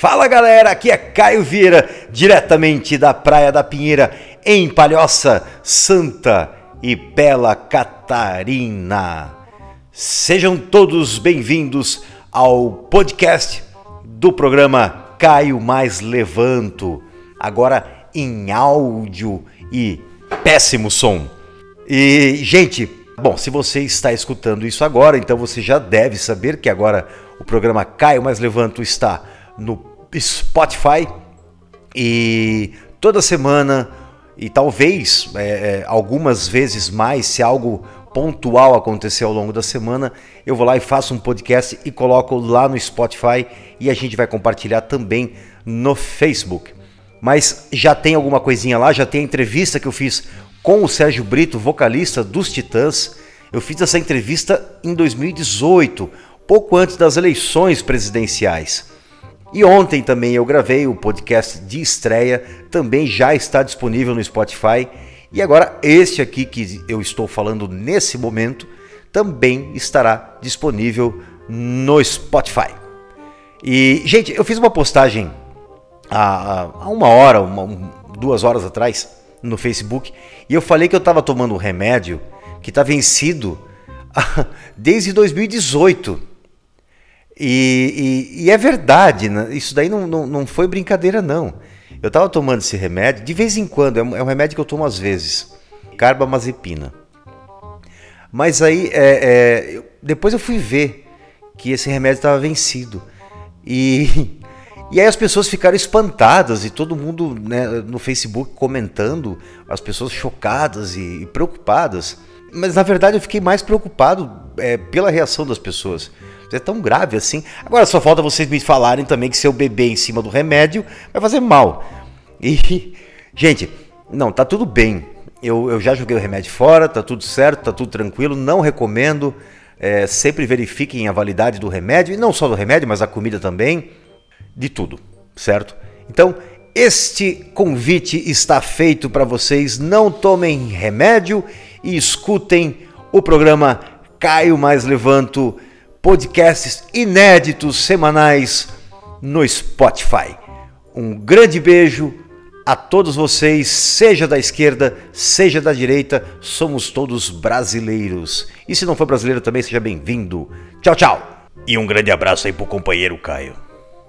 Fala galera, aqui é Caio Vieira, diretamente da Praia da Pinheira, em Palhoça, Santa e Bela Catarina. Sejam todos bem-vindos ao podcast do programa Caio Mais Levanto, agora em áudio e péssimo som. E, gente, bom, se você está escutando isso agora, então você já deve saber que agora o programa Caio Mais Levanto está no Spotify e toda semana e talvez é, é, algumas vezes mais, se algo pontual acontecer ao longo da semana, eu vou lá e faço um podcast e coloco lá no Spotify e a gente vai compartilhar também no Facebook. Mas já tem alguma coisinha lá, já tem a entrevista que eu fiz com o Sérgio Brito, vocalista dos Titãs. Eu fiz essa entrevista em 2018, pouco antes das eleições presidenciais. E ontem também eu gravei o podcast de estreia, também já está disponível no Spotify. E agora este aqui que eu estou falando nesse momento também estará disponível no Spotify. E, gente, eu fiz uma postagem há, há uma hora, uma, duas horas atrás, no Facebook, e eu falei que eu estava tomando um remédio que está vencido desde 2018. E, e, e é verdade, né? isso daí não, não, não foi brincadeira, não. Eu estava tomando esse remédio, de vez em quando, é um, é um, remédio que eu tomo às vezes, carbamazepina. Mas aí, é, é, depois eu fui ver que esse remédio estava vencido. E, e aí as pessoas ficaram espantadas e todo mundo né, no Facebook comentando, as pessoas chocadas e, e, preocupadas. Mas na verdade eu fiquei mais preocupado é, pela reação das pessoas. É tão grave assim. Agora só falta vocês me falarem também que se eu beber em cima do remédio vai fazer mal. E, gente, não, tá tudo bem. Eu, eu já joguei o remédio fora, tá tudo certo, tá tudo tranquilo. Não recomendo. É, sempre verifiquem a validade do remédio, e não só do remédio, mas a comida também, de tudo, certo? Então, este convite está feito para vocês. Não tomem remédio e escutem o programa Caio Mais Levanto podcasts inéditos semanais no Spotify. Um grande beijo a todos vocês, seja da esquerda, seja da direita, somos todos brasileiros. E se não for brasileiro também, seja bem-vindo. Tchau, tchau. E um grande abraço aí pro companheiro Caio.